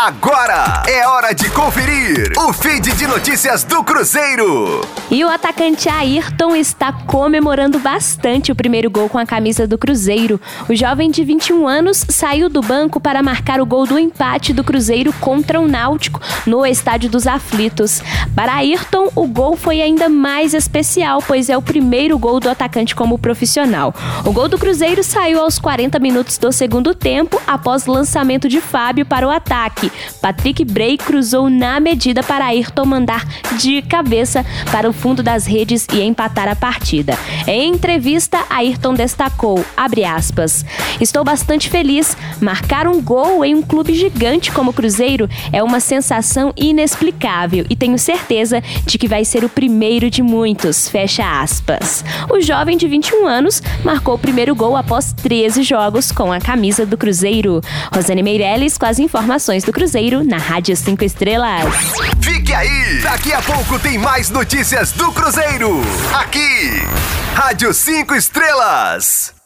Agora é hora de conferir o feed de notícias do Cruzeiro. E o atacante Ayrton está comemorando bastante o primeiro gol com a camisa do Cruzeiro. O jovem de 21 anos saiu do banco para marcar o gol do empate do Cruzeiro contra o Náutico no Estádio dos Aflitos. Para Ayrton, o gol foi ainda mais especial, pois é o primeiro gol do atacante como profissional. O gol do Cruzeiro saiu aos 40 minutos do segundo tempo, após lançamento de Fábio para o ataque. Patrick Bray cruzou na medida para Ayrton mandar de cabeça para o fundo das redes e empatar a partida. Em entrevista, Ayrton destacou, aspas, Estou bastante feliz. Marcar um gol em um clube gigante como o Cruzeiro é uma sensação inexplicável e tenho certeza de que vai ser o primeiro de muitos. Fecha aspas. O jovem de 21 anos marcou o primeiro gol após 13 jogos com a camisa do Cruzeiro. Rosane Meirelles com as informações do Cruzeiro na Rádio 5 Estrelas. Fique aí! Daqui a pouco tem mais notícias do Cruzeiro. Aqui, Rádio 5 Estrelas.